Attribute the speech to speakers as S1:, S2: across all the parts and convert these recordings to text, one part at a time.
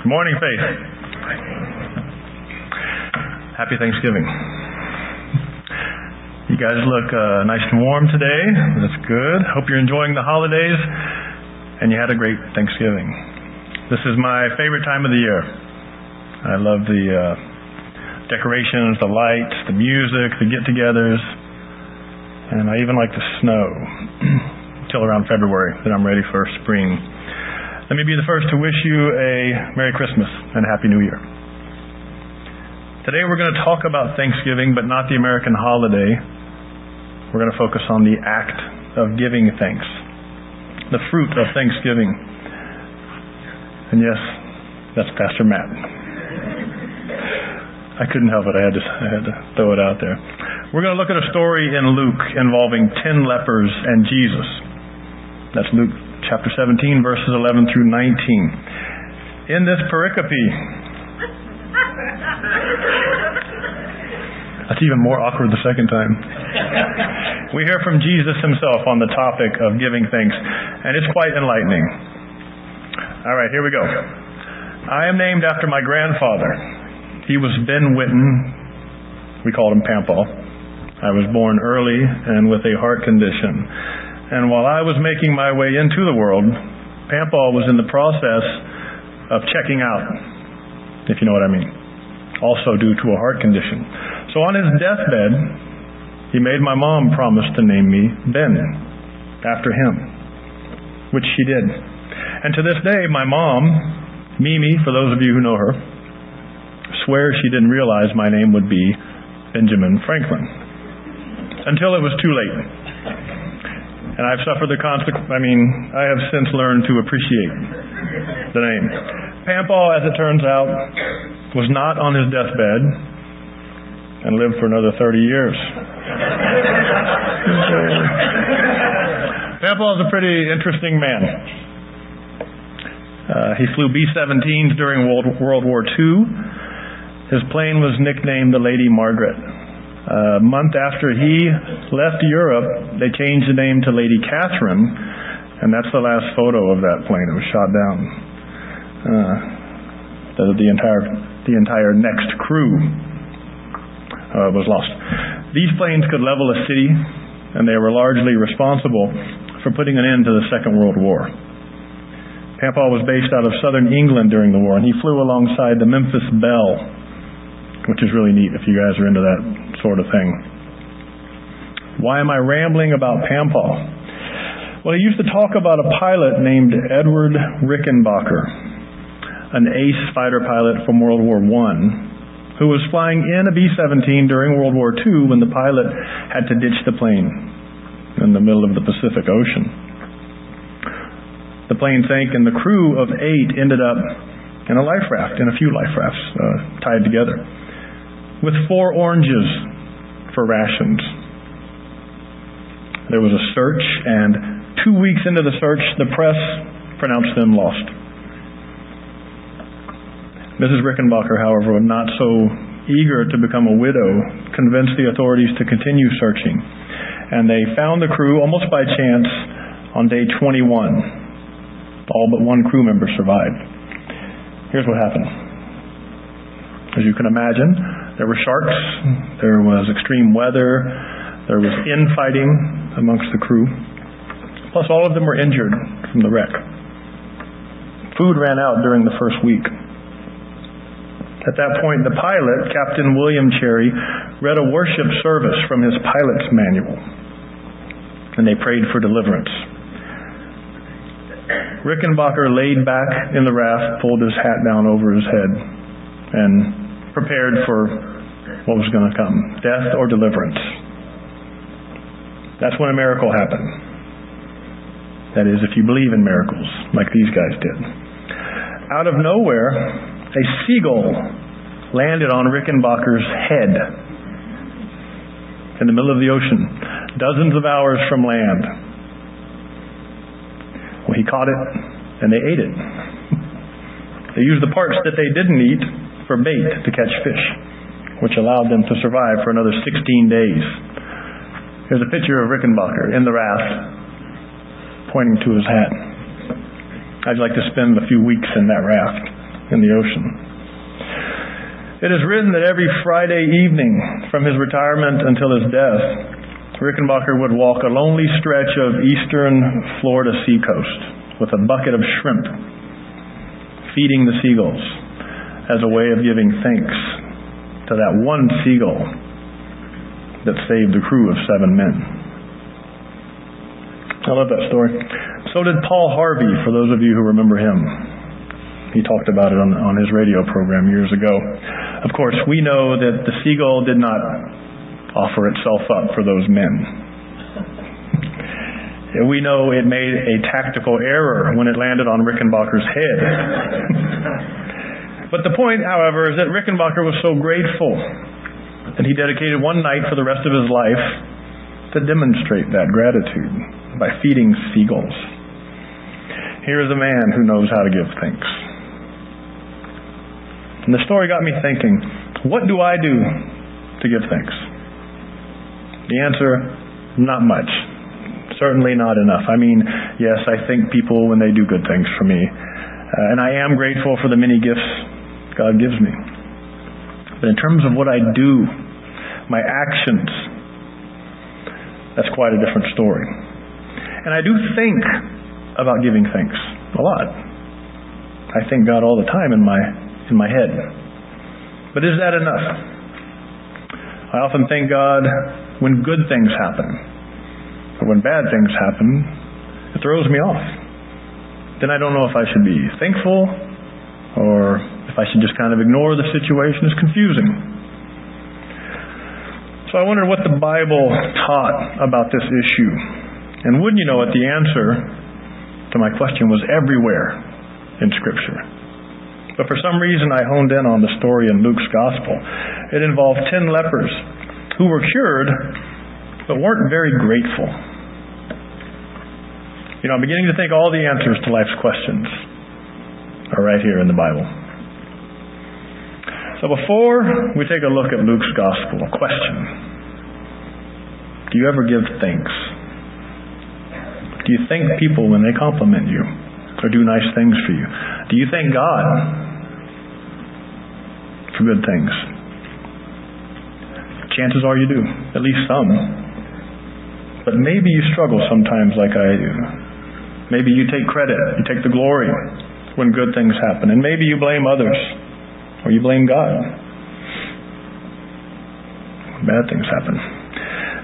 S1: Good morning, Faith. Happy Thanksgiving. You guys look uh, nice and warm today. That's good. Hope you're enjoying the holidays and you had a great Thanksgiving. This is my favorite time of the year. I love the uh, decorations, the lights, the music, the get togethers, and I even like the snow until around February. Then I'm ready for spring. Let me be the first to wish you a Merry Christmas and Happy New Year. Today we're going to talk about Thanksgiving, but not the American holiday. We're going to focus on the act of giving thanks, the fruit of Thanksgiving. And yes, that's Pastor Matt. I couldn't help it. I had to, I had to throw it out there. We're going to look at a story in Luke involving ten lepers and Jesus. That's Luke chapter 17, verses 11 through 19. In this pericope, that's even more awkward the second time. We hear from Jesus himself on the topic of giving thanks, and it's quite enlightening. All right, here we go. I am named after my grandfather. He was Ben Witten. We called him Pampaw. I was born early and with a heart condition. And while I was making my way into the world, Pampaw was in the process of checking out, if you know what I mean, also due to a heart condition. So on his deathbed, he made my mom promise to name me Ben, after him, which she did. And to this day, my mom, Mimi, for those of you who know her, swears she didn't realize my name would be Benjamin Franklin until it was too late and I've suffered the consequence. I mean, I have since learned to appreciate the name. Pampaw, as it turns out, was not on his deathbed and lived for another 30 years. Pampaw is a pretty interesting man. Uh, he flew B-17s during World, World War II. His plane was nicknamed the Lady Margaret. A month after he left Europe, they changed the name to Lady Catherine, and that's the last photo of that plane. It was shot down. Uh, the, the entire the entire next crew uh, was lost. These planes could level a city, and they were largely responsible for putting an end to the Second World War. Pampaw was based out of southern England during the war, and he flew alongside the Memphis Belle, which is really neat if you guys are into that sort of thing. Why am I rambling about Pampaw? Well, he used to talk about a pilot named Edward Rickenbacker, an ace fighter pilot from World War I, who was flying in a B-17 during World War II when the pilot had to ditch the plane in the middle of the Pacific Ocean. The plane sank and the crew of eight ended up in a life raft, in a few life rafts uh, tied together, with four oranges for rations. There was a search, and two weeks into the search, the press pronounced them lost. Mrs. Rickenbacker, however, not so eager to become a widow, convinced the authorities to continue searching. And they found the crew almost by chance on day 21. All but one crew member survived. Here's what happened. As you can imagine, there were sharks, there was extreme weather, there was infighting amongst the crew. Plus, all of them were injured from the wreck. Food ran out during the first week. At that point, the pilot, Captain William Cherry, read a worship service from his pilot's manual, and they prayed for deliverance. Rickenbacker laid back in the raft, pulled his hat down over his head, and prepared for what was going to come death or deliverance. That's when a miracle happened. That is, if you believe in miracles, like these guys did. Out of nowhere, a seagull landed on Rickenbacker's head in the middle of the ocean, dozens of hours from land. Well, he caught it and they ate it. They used the parts that they didn't eat for bait to catch fish which allowed them to survive for another 16 days. Here's a picture of Rickenbacker in the raft, pointing to his hat. I'd like to spend a few weeks in that raft. in the ocean. It is written that every Friday evening from his retirement until his death, Rickenbacker would walk a lonely stretch of eastern Florida seacoast with a bucket of shrimp, feeding the seagulls as a way of giving thanks to that one seagull that saved the crew of seven men. I love that story. So did Paul Harvey, for those of you who remember him. He talked about it on, on his radio program years ago. Of course, we know that the seagull did not offer itself up for those men. we know it made a tactical error when it landed on Rickenbacker's head. but the point, however, is that Rickenbacker was so grateful that he dedicated one night for the rest of his life to demonstrate that gratitude by feeding seagulls. Here is a man who knows how to give thanks. And the story got me thinking, what do I do to give thanks? The answer, not much. Certainly not enough. I mean, yes, I thank people when they do good things for me. Uh, and I am grateful for the many gifts God gives me. But in terms of what I do, my actions, that's quite a different story. And I do think about giving thanks a lot. I thank God all the time in my in my head. But is that enough? I often thank God when good things happen. But when bad things happen, it throws me off. Then I don't know if I should be thankful or if I should just kind of ignore the situation. It's confusing. So I wondered what the Bible taught about this issue. And wouldn't you know it, the answer to my question was everywhere in Scripture. But for some reason, I honed in on the story in Luke's Gospel. It involved ten lepers who were cured, but weren't very grateful. You know, I'm beginning to think all the answers to life's questions are right here in the Bible. So before we take a look at Luke's Gospel, a question. Do you ever give thanks? Do you thank people when they compliment you or do nice things for you? Do you thank God for good things? Chances are you do, at least some. But maybe you struggle sometimes like I do. Maybe you take credit, you take the glory when good things happen. And maybe you blame others or you blame God bad things happen.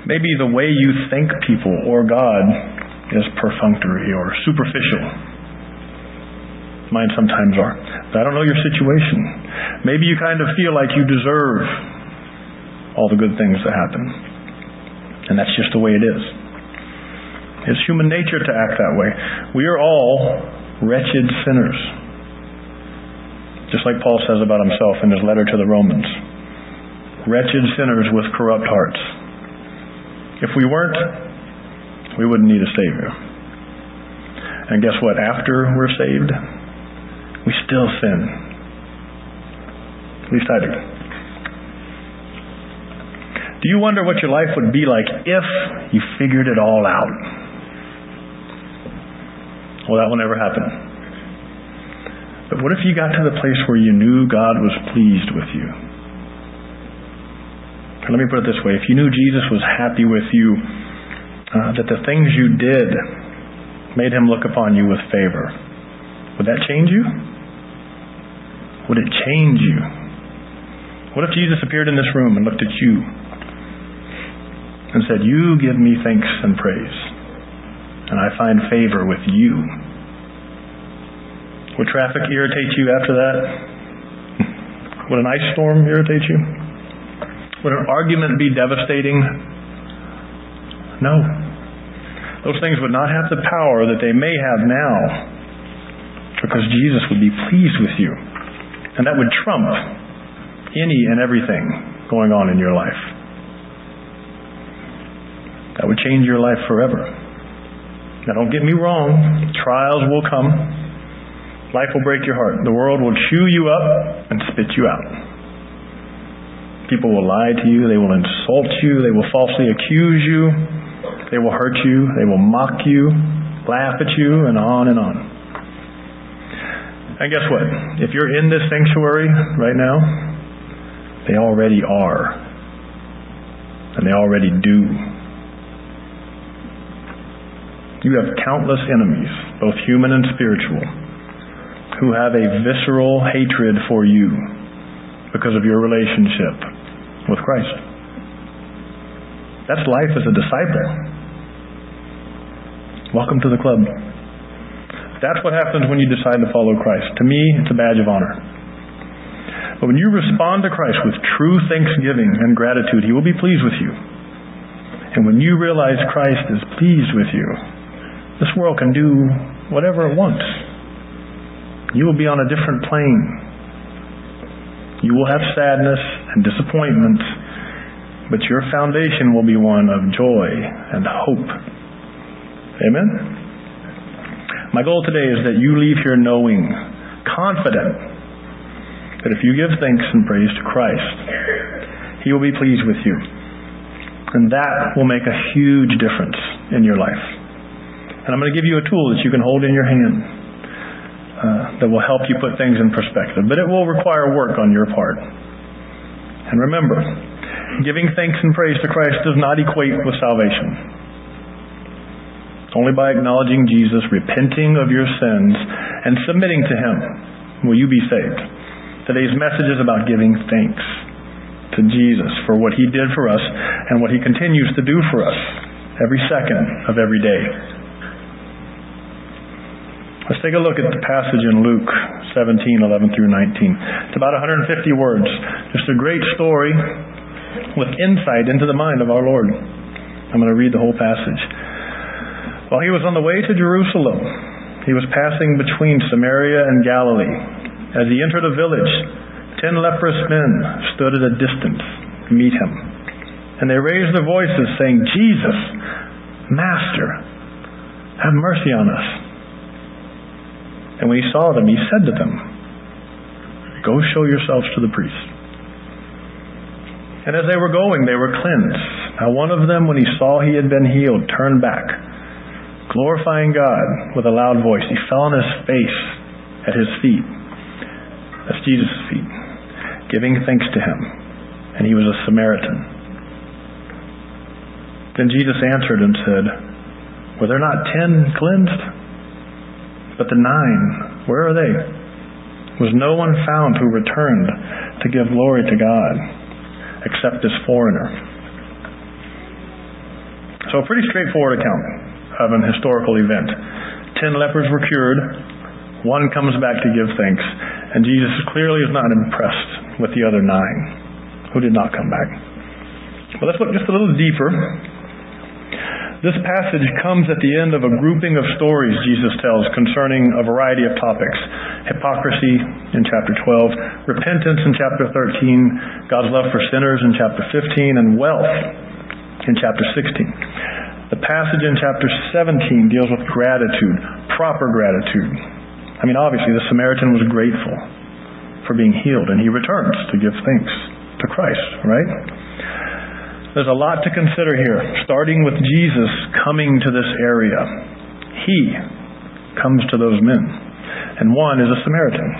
S1: Maybe the way you thank people or God is perfunctory or superficial. Mine sometimes are. But I don't know your situation. Maybe you kind of feel like you deserve all the good things that happen. And that's just the way it is. It's human nature to act that way. We are all wretched sinners. Just like Paul says about himself in his letter to the Romans. Wretched sinners with corrupt hearts. If we weren't, we wouldn't need a Savior. And guess what? After we're saved, we still sin. At least I do. Do you wonder what your life would be like if you figured it all out? Well, that will never happen. But what if you got to the place where you knew God was pleased with you? Or let me put it this way if you knew Jesus was happy with you, uh, that the things you did made him look upon you with favor, would that change you? Would it change you? What if Jesus appeared in this room and looked at you and said, You give me thanks and praise, and I find favor with you? Would traffic irritate you after that? Would an ice storm irritate you? Would an argument be devastating? No. Those things would not have the power that they may have now because Jesus would be pleased with you. And that would trump any and everything going on in your life. That would change your life forever. Now, don't get me wrong, trials will come. Life will break your heart. The world will chew you up and spit you out. People will lie to you. They will insult you. They will falsely accuse you. They will hurt you. They will mock you, laugh at you, and on and on. And guess what? If you're in this sanctuary right now, they already are. And they already do. You have countless enemies, both human and spiritual, who have a visceral hatred for you because of your relationship with Christ. That's life as a disciple. Welcome to the club. That's what happens when you decide to follow Christ. To me, it's a badge of honor. But when you respond to Christ with true thanksgiving and gratitude, He will be pleased with you. And when you realize Christ is pleased with you, this world can do whatever it wants. You will be on a different plane. You will have sadness and disappointment, but your foundation will be one of joy and hope. Amen? My goal today is that you leave here knowing, confident, that if you give thanks and praise to Christ, He will be pleased with you. And that will make a huge difference in your life. And I'm going to give you a tool that you can hold in your hand uh, that will help you put things in perspective. But it will require work on your part. And remember, giving thanks and praise to Christ does not equate with salvation. Only by acknowledging Jesus, repenting of your sins, and submitting to Him will you be saved. Today's message is about giving thanks to Jesus for what He did for us and what He continues to do for us every second of every day. Let's take a look at the passage in Luke 17, 11 through 19. It's about 150 words. Just a great story with insight into the mind of our Lord. I'm going to read the whole passage. While he was on the way to Jerusalem, he was passing between Samaria and Galilee. As he entered a village, ten leprous men stood at a distance to meet him. And they raised their voices, saying, Jesus, Master, have mercy on us. And when he saw them, he said to them, Go show yourselves to the priest. And as they were going, they were cleansed. Now one of them, when he saw he had been healed, turned back, glorifying God with a loud voice. He fell on his face at his feet. That's Jesus' feet, giving thanks to him. And he was a Samaritan. Then Jesus answered and said, Were there not ten cleansed? But the nine, where are they? Was no one found who returned to give glory to God except this foreigner? So a pretty straightforward account of an historical event. Ten lepers were cured. One comes back to give thanks. And Jesus clearly is not impressed with the other nine who did not come back. But let's look just a little deeper this passage comes at the end of a grouping of stories Jesus tells concerning a variety of topics. Hypocrisy in chapter 12, repentance in chapter 13, God's love for sinners in chapter 15, and wealth in chapter 16. The passage in chapter 17 deals with gratitude, proper gratitude. I mean, obviously, the Samaritan was grateful for being healed, and he returns to give thanks to Christ, right? There's a lot to consider here, starting with Jesus coming to this area. He comes to those men, and one is a Samaritan.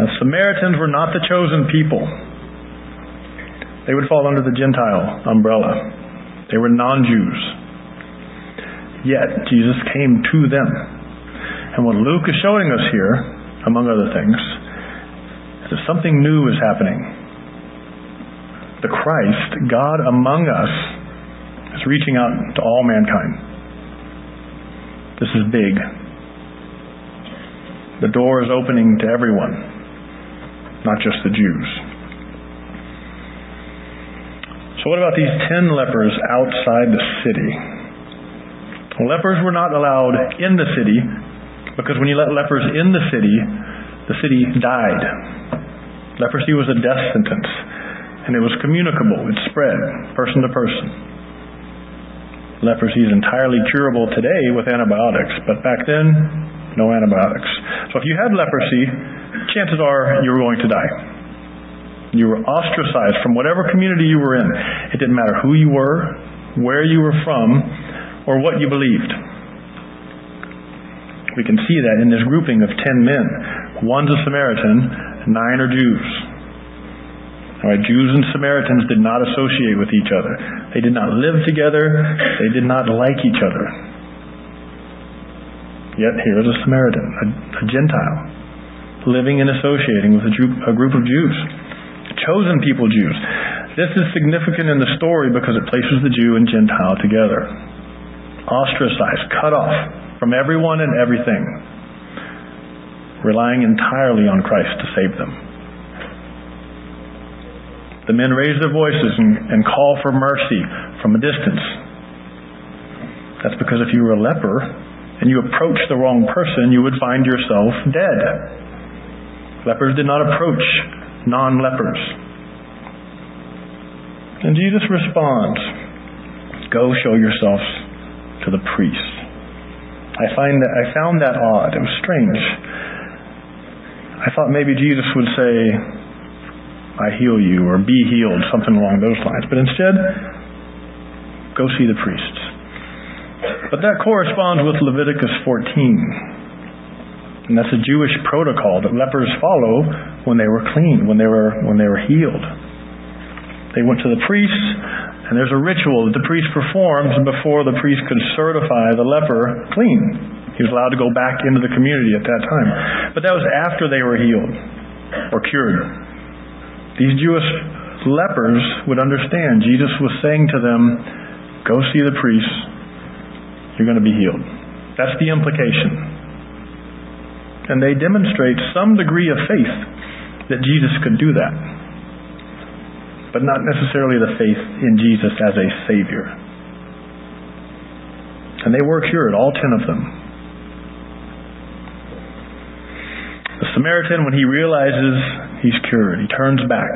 S1: Now, Samaritans were not the chosen people. They would fall under the Gentile umbrella. They were non-Jews. Yet, Jesus came to them. And what Luke is showing us here, among other things, is that something new is happening the Christ, God among us, is reaching out to all mankind. This is big. The door is opening to everyone, not just the Jews. So, what about these ten lepers outside the city? Lepers were not allowed in the city because when you let lepers in the city, the city died. Leprosy was a death sentence and it was communicable. It spread person to person. Leprosy is entirely curable today with antibiotics, but back then, no antibiotics. So if you had leprosy, chances are you were going to die. You were ostracized from whatever community you were in. It didn't matter who you were, where you were from, or what you believed. We can see that in this grouping of ten men. One's a Samaritan, nine are Jews. All right, Jews and Samaritans did not associate with each other. They did not live together. They did not like each other. Yet here is a Samaritan, a, a Gentile, living and associating with a group, a group of Jews, chosen people Jews. This is significant in the story because it places the Jew and Gentile together, ostracized, cut off from everyone and everything, relying entirely on Christ to save them. The men raise their voices and, and call for mercy from a distance. That's because if you were a leper and you approached the wrong person, you would find yourself dead. Lepers did not approach non lepers. And Jesus responds, Go show yourselves to the priest. I find that I found that odd. It was strange. I thought maybe Jesus would say, I heal you, or be healed, something along those lines. But instead, go see the priests. But that corresponds with Leviticus 14. And that's a Jewish protocol that lepers follow when they were clean, when they were, when they were healed. They went to the priest, and there's a ritual that the priest performs before the priest could certify the leper clean. He was allowed to go back into the community at that time. But that was after they were healed or cured. These Jewish lepers would understand. Jesus was saying to them, Go see the priest. You're going to be healed. That's the implication. And they demonstrate some degree of faith that Jesus could do that. But not necessarily the faith in Jesus as a Savior. And they were cured, all ten of them. The Samaritan, when he realizes he's cured, he turns back,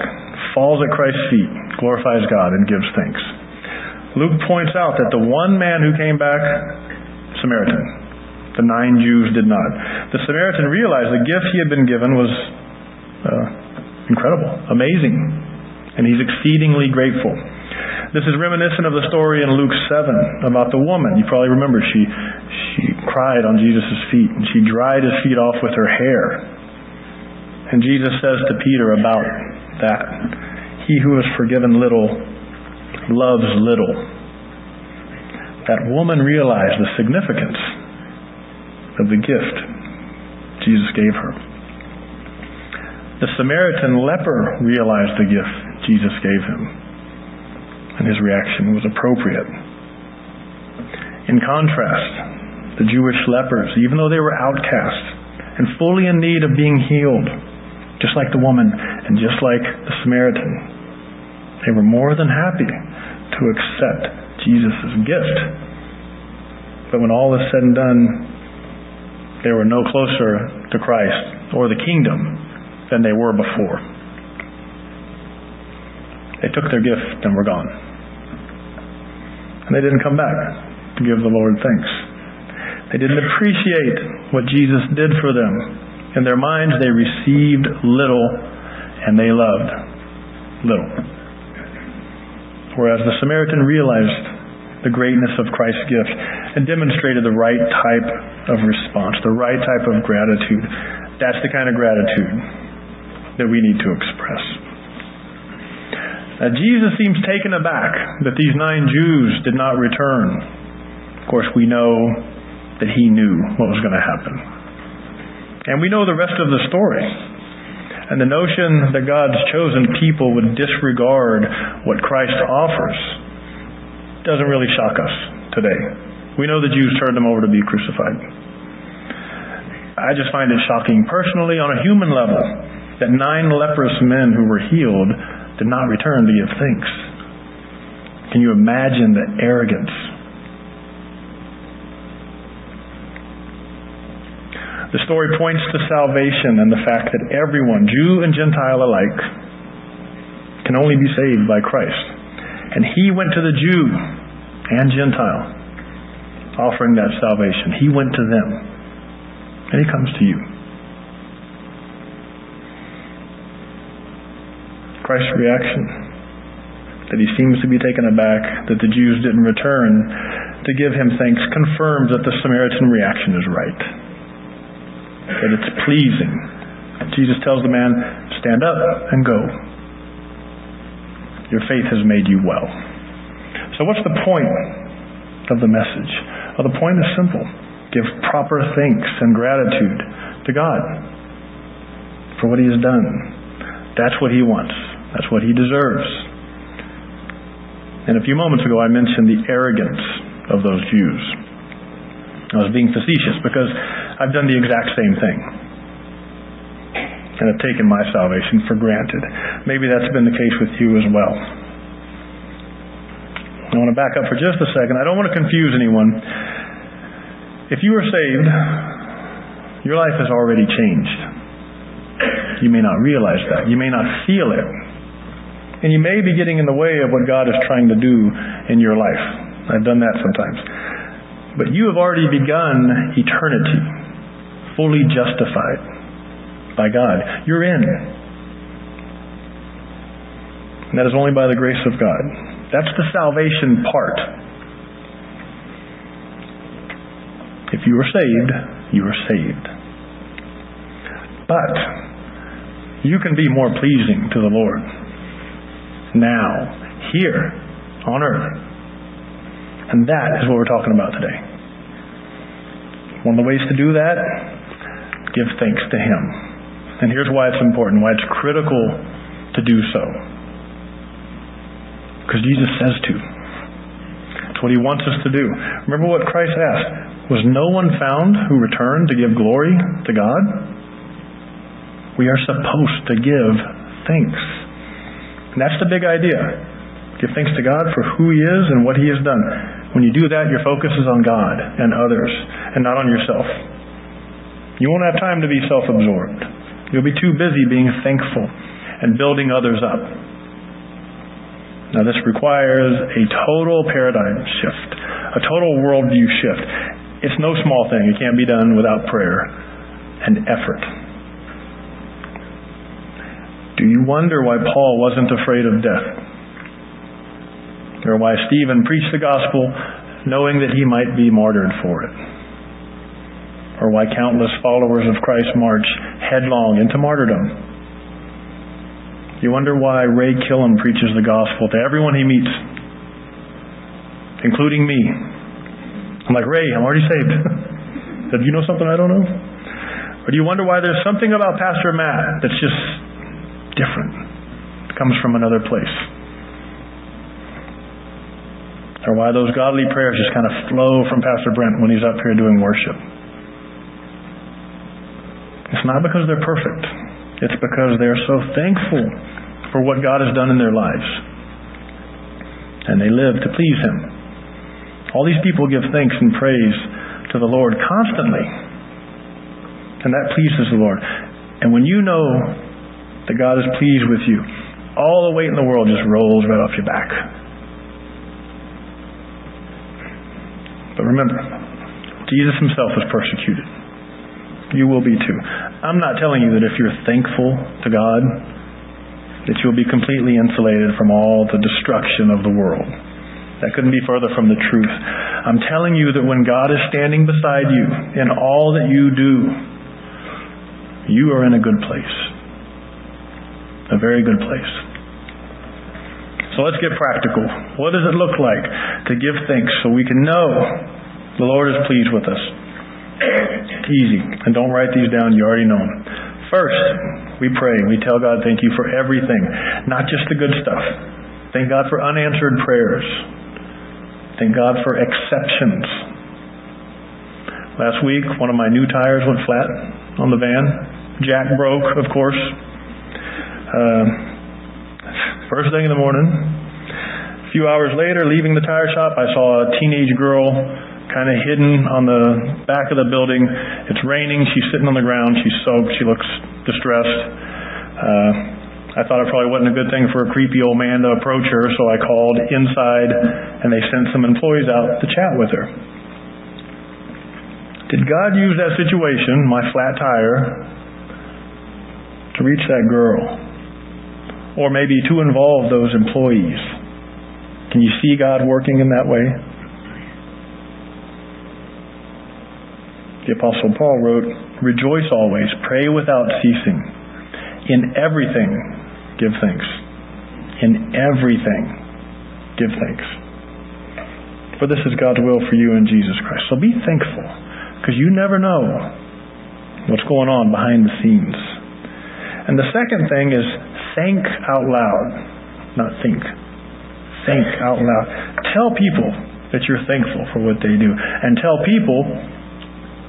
S1: falls at Christ's feet, glorifies God, and gives thanks. Luke points out that the one man who came back, Samaritan. The nine Jews did not. The Samaritan realized the gift he had been given was uh, incredible, amazing, and he's exceedingly grateful. This is reminiscent of the story in Luke 7 about the woman. You probably remember she she cried on Jesus' feet and she dried his feet off with her hair. And Jesus says to Peter about that, he who is forgiven little loves little. That woman realized the significance of the gift Jesus gave her. The Samaritan leper realized the gift Jesus gave him, and his reaction was appropriate. In contrast, the Jewish lepers, even though they were outcasts and fully in need of being healed, just like the woman and just like the Samaritan. They were more than happy to accept Jesus' gift. But when all is said and done, they were no closer to Christ or the kingdom than they were before. They took their gift and were gone. And they didn't come back to give the Lord thanks. They didn't appreciate what Jesus did for them in their minds, they received little and they loved little. Whereas the Samaritan realized the greatness of Christ's gift and demonstrated the right type of response, the right type of gratitude. That's the kind of gratitude that we need to express. Now, Jesus seems taken aback that these nine Jews did not return. Of course, we know that he knew what was going to happen. And we know the rest of the story. And the notion that God's chosen people would disregard what Christ offers doesn't really shock us today. We know the Jews turned him over to be crucified. I just find it shocking personally on a human level that nine leprous men who were healed did not return to give thanks. Can you imagine the arrogance The story points to salvation and the fact that everyone, Jew and Gentile alike, can only be saved by Christ. And he went to the Jew and Gentile offering that salvation. He went to them. And he comes to you. Christ's reaction that he seems to be taken aback that the Jews didn't return to give him thanks confirms that the Samaritan reaction is right. That it's pleasing. Jesus tells the man, stand up and go. Your faith has made you well. So what's the point of the message? Well, the point is simple. Give proper thanks and gratitude to God for what he has done. That's what he wants. That's what he deserves. And a few moments ago I mentioned the arrogance of those Jews. I was being facetious because I've done the exact same thing. And have taken my salvation for granted. Maybe that's been the case with you as well. I want to back up for just a second. I don't want to confuse anyone. If you are saved, your life has already changed. You may not realize that. You may not feel it. And you may be getting in the way of what God is trying to do in your life. I've done that sometimes. But you have already begun eternity, fully justified by God. You're in. And that is only by the grace of God. That's the salvation part. If you are saved, you are saved. But you can be more pleasing to the Lord now, here, on earth. And that is what we're talking about today. One of the ways to do that, give thanks to Him. And here's why it's important, why it's critical to do so. Because Jesus says to. It's what He wants us to do. Remember what Christ asked was no one found who returned to give glory to God? We are supposed to give thanks. And that's the big idea. Give thanks to God for who He is and what He has done. When you do that, your focus is on God and others and not on yourself. You won't have time to be self absorbed. You'll be too busy being thankful and building others up. Now, this requires a total paradigm shift, a total worldview shift. It's no small thing. It can't be done without prayer and effort. Do you wonder why Paul wasn't afraid of death? Or why Stephen preached the gospel knowing that he might be martyred for it? Or why countless followers of Christ march headlong into martyrdom? You wonder why Ray Killam preaches the gospel to everyone he meets, including me, I'm like, Ray, I'm already saved. Do you know something I don't know? Or do you wonder why there's something about Pastor Matt that's just different? It comes from another place. Or why those godly prayers just kind of flow from Pastor Brent when he's up here doing worship. It's not because they're perfect. It's because they're so thankful for what God has done in their lives. And they live to please Him. All these people give thanks and praise to the Lord constantly. And that pleases the Lord. And when you know that God is pleased with you, all the weight in the world just rolls right off your back. But remember, Jesus himself was persecuted. You will be too. I'm not telling you that if you're thankful to God, that you'll be completely insulated from all the destruction of the world. That couldn't be further from the truth. I'm telling you that when God is standing beside you in all that you do, you are in a good place. A very good place. So let's get practical. What does it look like to give thanks so we can know the Lord is pleased with us? Easy. And don't write these down, you already know them. First, we pray. We tell God thank you for everything, not just the good stuff. Thank God for unanswered prayers. Thank God for exceptions. Last week, one of my new tires went flat on the van. Jack broke, of course. Uh, first thing in the morning. A few hours later, leaving the tire shop, I saw a teenage girl kind of hidden on the back of the building. It's raining. She's sitting on the ground. She's soaked. She looks distressed. Uh, I thought it probably wasn't a good thing for a creepy old man to approach her, so I called inside and they sent some employees out to chat with her. Did God use that situation, my flat tire, to reach that girl? Or maybe to involve those employees? Can you see God working in that way? The Apostle Paul wrote, Rejoice always, pray without ceasing. In everything, give thanks. In everything, give thanks. For this is God's will for you in Jesus Christ. So be thankful, because you never know what's going on behind the scenes. And the second thing is thank out loud, not think. Think out loud. Tell people that you're thankful for what they do. And tell people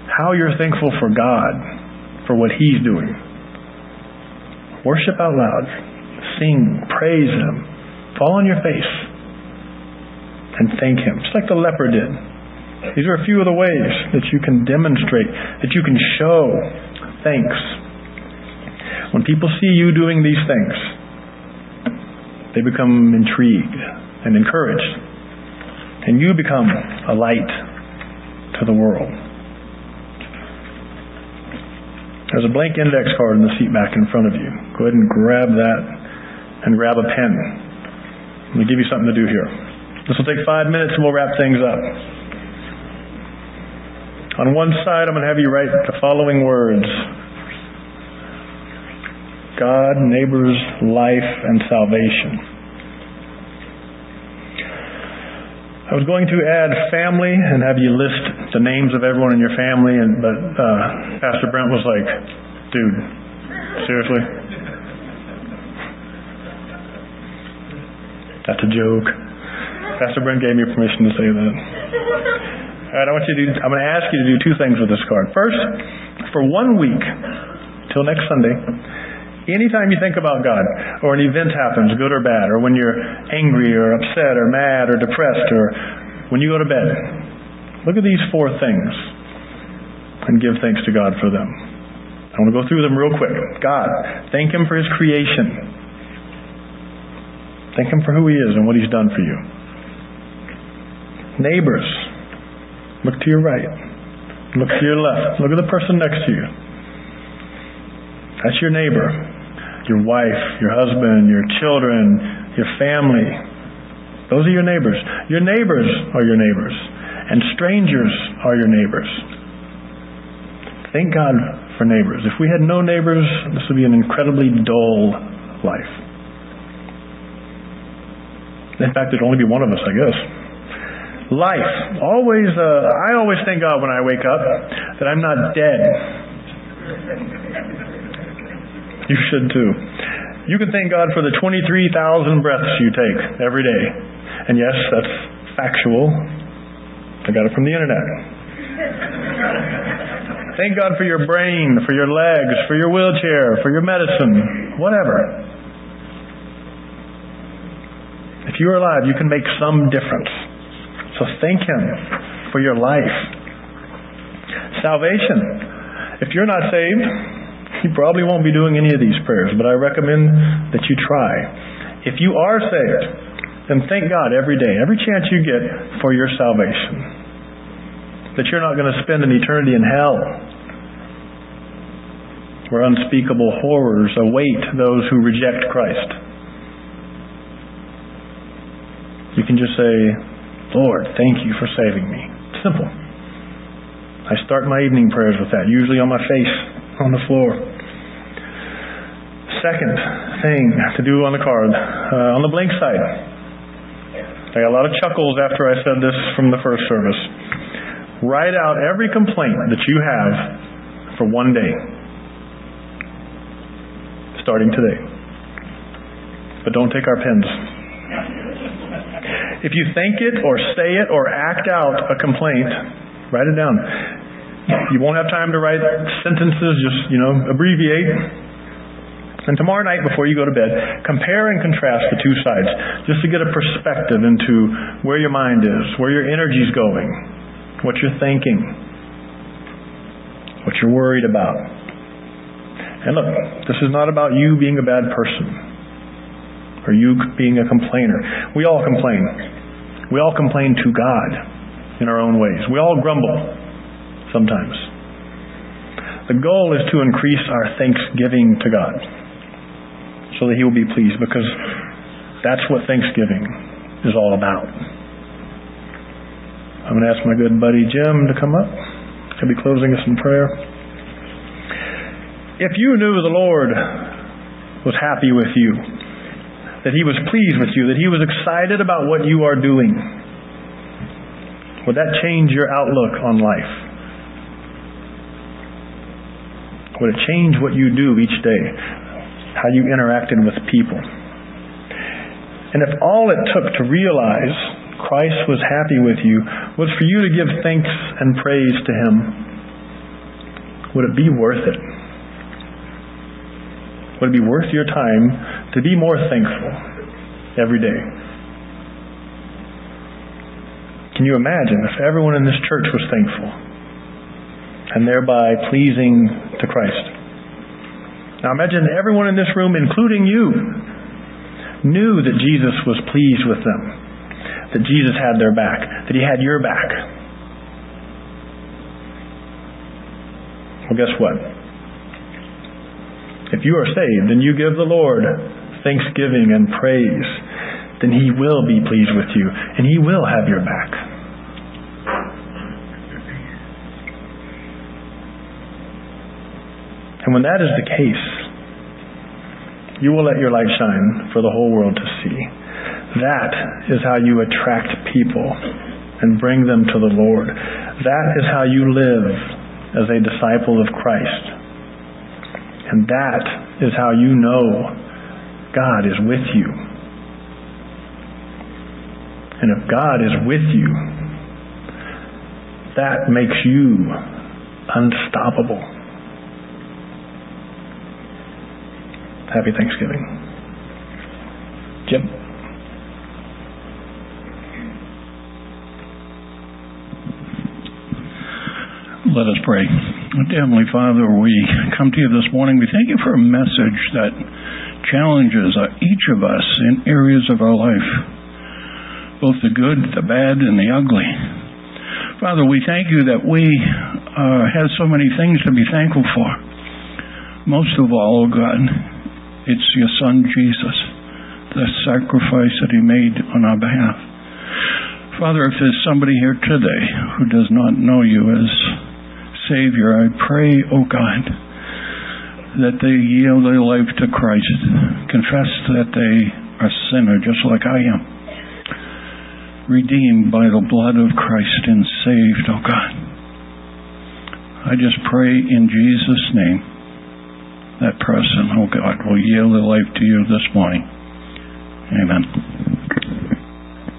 S1: how you're thankful for God for what He's doing. Worship out loud. Sing. Praise Him. Fall on your face and thank Him, just like the leper did. These are a few of the ways that you can demonstrate, that you can show thanks. When people see you doing these things, they become intrigued and encouraged. And you become a light to the world. There's a blank index card in the seat back in front of you. Go ahead and grab that and grab a pen. Let me give you something to do here. This will take five minutes and we'll wrap things up. On one side, I'm going to have you write the following words God, neighbors, life, and salvation. I was going to add family and have you list the names of everyone in your family, and but uh, Pastor Brent was like, "Dude, seriously? That's a joke." Pastor Brent gave me permission to say that. All right, I want you to. Do, I'm going to ask you to do two things with this card. First, for one week, till next Sunday, anytime you think about God, or an event happens, good or bad, or when you're angry or upset or mad or depressed, or when you go to bed, look at these four things and give thanks to God for them. I want to go through them real quick. God, thank Him for His creation. Thank Him for who He is and what He's done for you. Neighbors, look to your right. Look to your left. Look at the person next to you. That's your neighbor. Your wife, your husband, your children, your family. Those are your neighbors. Your neighbors are your neighbors. And strangers are your neighbors. Thank God for neighbors. If we had no neighbors, this would be an incredibly dull life. In fact, there'd only be one of us, I guess life. Always, uh, I always thank God when I wake up that I'm not dead. You should too. You can thank God for the 23,000 breaths you take every day. And yes, that's factual. I got it from the internet. Thank God for your brain, for your legs, for your wheelchair, for your medicine, whatever. If you're alive, you can make some difference. So thank Him for your life. Salvation. If you're not saved, you probably won't be doing any of these prayers, but I recommend that you try. If you are saved, then thank God every day, every chance you get for your salvation. That you're not going to spend an eternity in hell where unspeakable horrors await those who reject Christ. You can just say, Lord, thank you for saving me. Simple. I start my evening prayers with that, usually on my face, on the floor. Second thing to do on the card, uh, on the blank side. I got a lot of chuckles after I said this from the first service. Write out every complaint that you have for one day, starting today. But don't take our pens. If you think it or say it or act out a complaint, write it down. You won't have time to write sentences, just, you know, abbreviate. And tomorrow night before you go to bed, compare and contrast the two sides just to get a perspective into where your mind is, where your energy is going, what you're thinking, what you're worried about. And look, this is not about you being a bad person or you being a complainer. We all complain. We all complain to God in our own ways. We all grumble sometimes. The goal is to increase our thanksgiving to God so that He will be pleased because that's what Thanksgiving is all about. I'm going to ask my good buddy Jim to come up. I'll be closing us in prayer. If you knew the Lord was happy with you, that He was pleased with you, that He was excited about what you are doing, would that change your outlook on life? Would it change what you do each day? How you interacted with people? And if all it took to realize Christ was happy with you was for you to give thanks and praise to Him, would it be worth it? Would it be worth your time to be more thankful every day? Can you imagine if everyone in this church was thankful and thereby pleasing to Christ? Now imagine everyone in this room, including you, knew that Jesus was pleased with them, that Jesus had their back, that he had your back. Well, guess what? If you are saved and you give the Lord thanksgiving and praise, then He will be pleased with you and He will have your back. And when that is the case, you will let your light shine for the whole world to see. That is how you attract people and bring them to the Lord. That is how you live as a disciple of Christ. And that is how you know God is with you. And if God is with you, that makes you unstoppable. Happy Thanksgiving. Jim.
S2: Let us pray. Heavenly Father, we come to you this morning. We thank you for a message that challenges each of us in areas of our life, both the good, the bad, and the ugly. Father, we thank you that we uh, have so many things to be thankful for. Most of all, oh God, it's your Son Jesus, the sacrifice that He made on our behalf. Father, if there's somebody here today who does not know you as Savior, I pray, O oh God, that they yield their life to Christ, confess that they are sinner just like I am, redeemed by the blood of Christ and saved, O oh God. I just pray in Jesus' name that person, oh God, will yield their life to you this morning. Amen.